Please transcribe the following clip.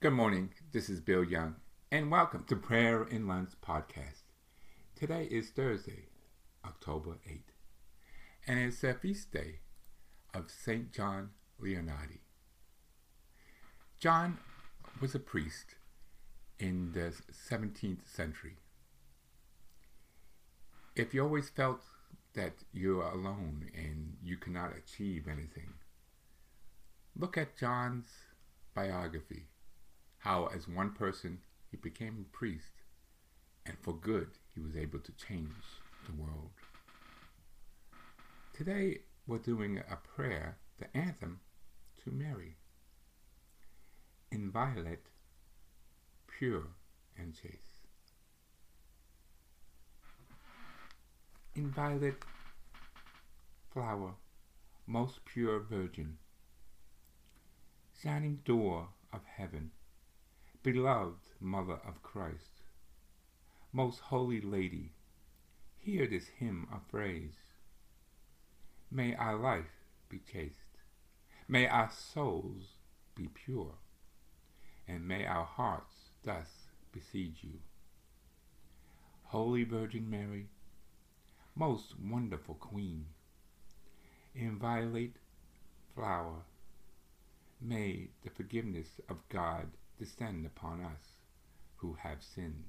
Good morning. This is Bill Young, and welcome to Prayer in Lunch podcast. Today is Thursday, October 8th, and it's a feast day of St. John Leonardi. John was a priest in the 17th century. If you always felt that you're alone and you cannot achieve anything, look at John's biography how, as one person, he became a priest, and for good, he was able to change the world. Today, we're doing a prayer, the anthem to Mary. Inviolate, pure and chaste. Inviolate flower, most pure virgin, shining door of heaven, beloved Mother of Christ, most holy Lady, hear this hymn of praise. May our life be chaste, may our souls be pure, and may our hearts thus besiege you. Holy Virgin Mary, most wonderful Queen, inviolate flower, may the forgiveness of God descend upon us who have sinned.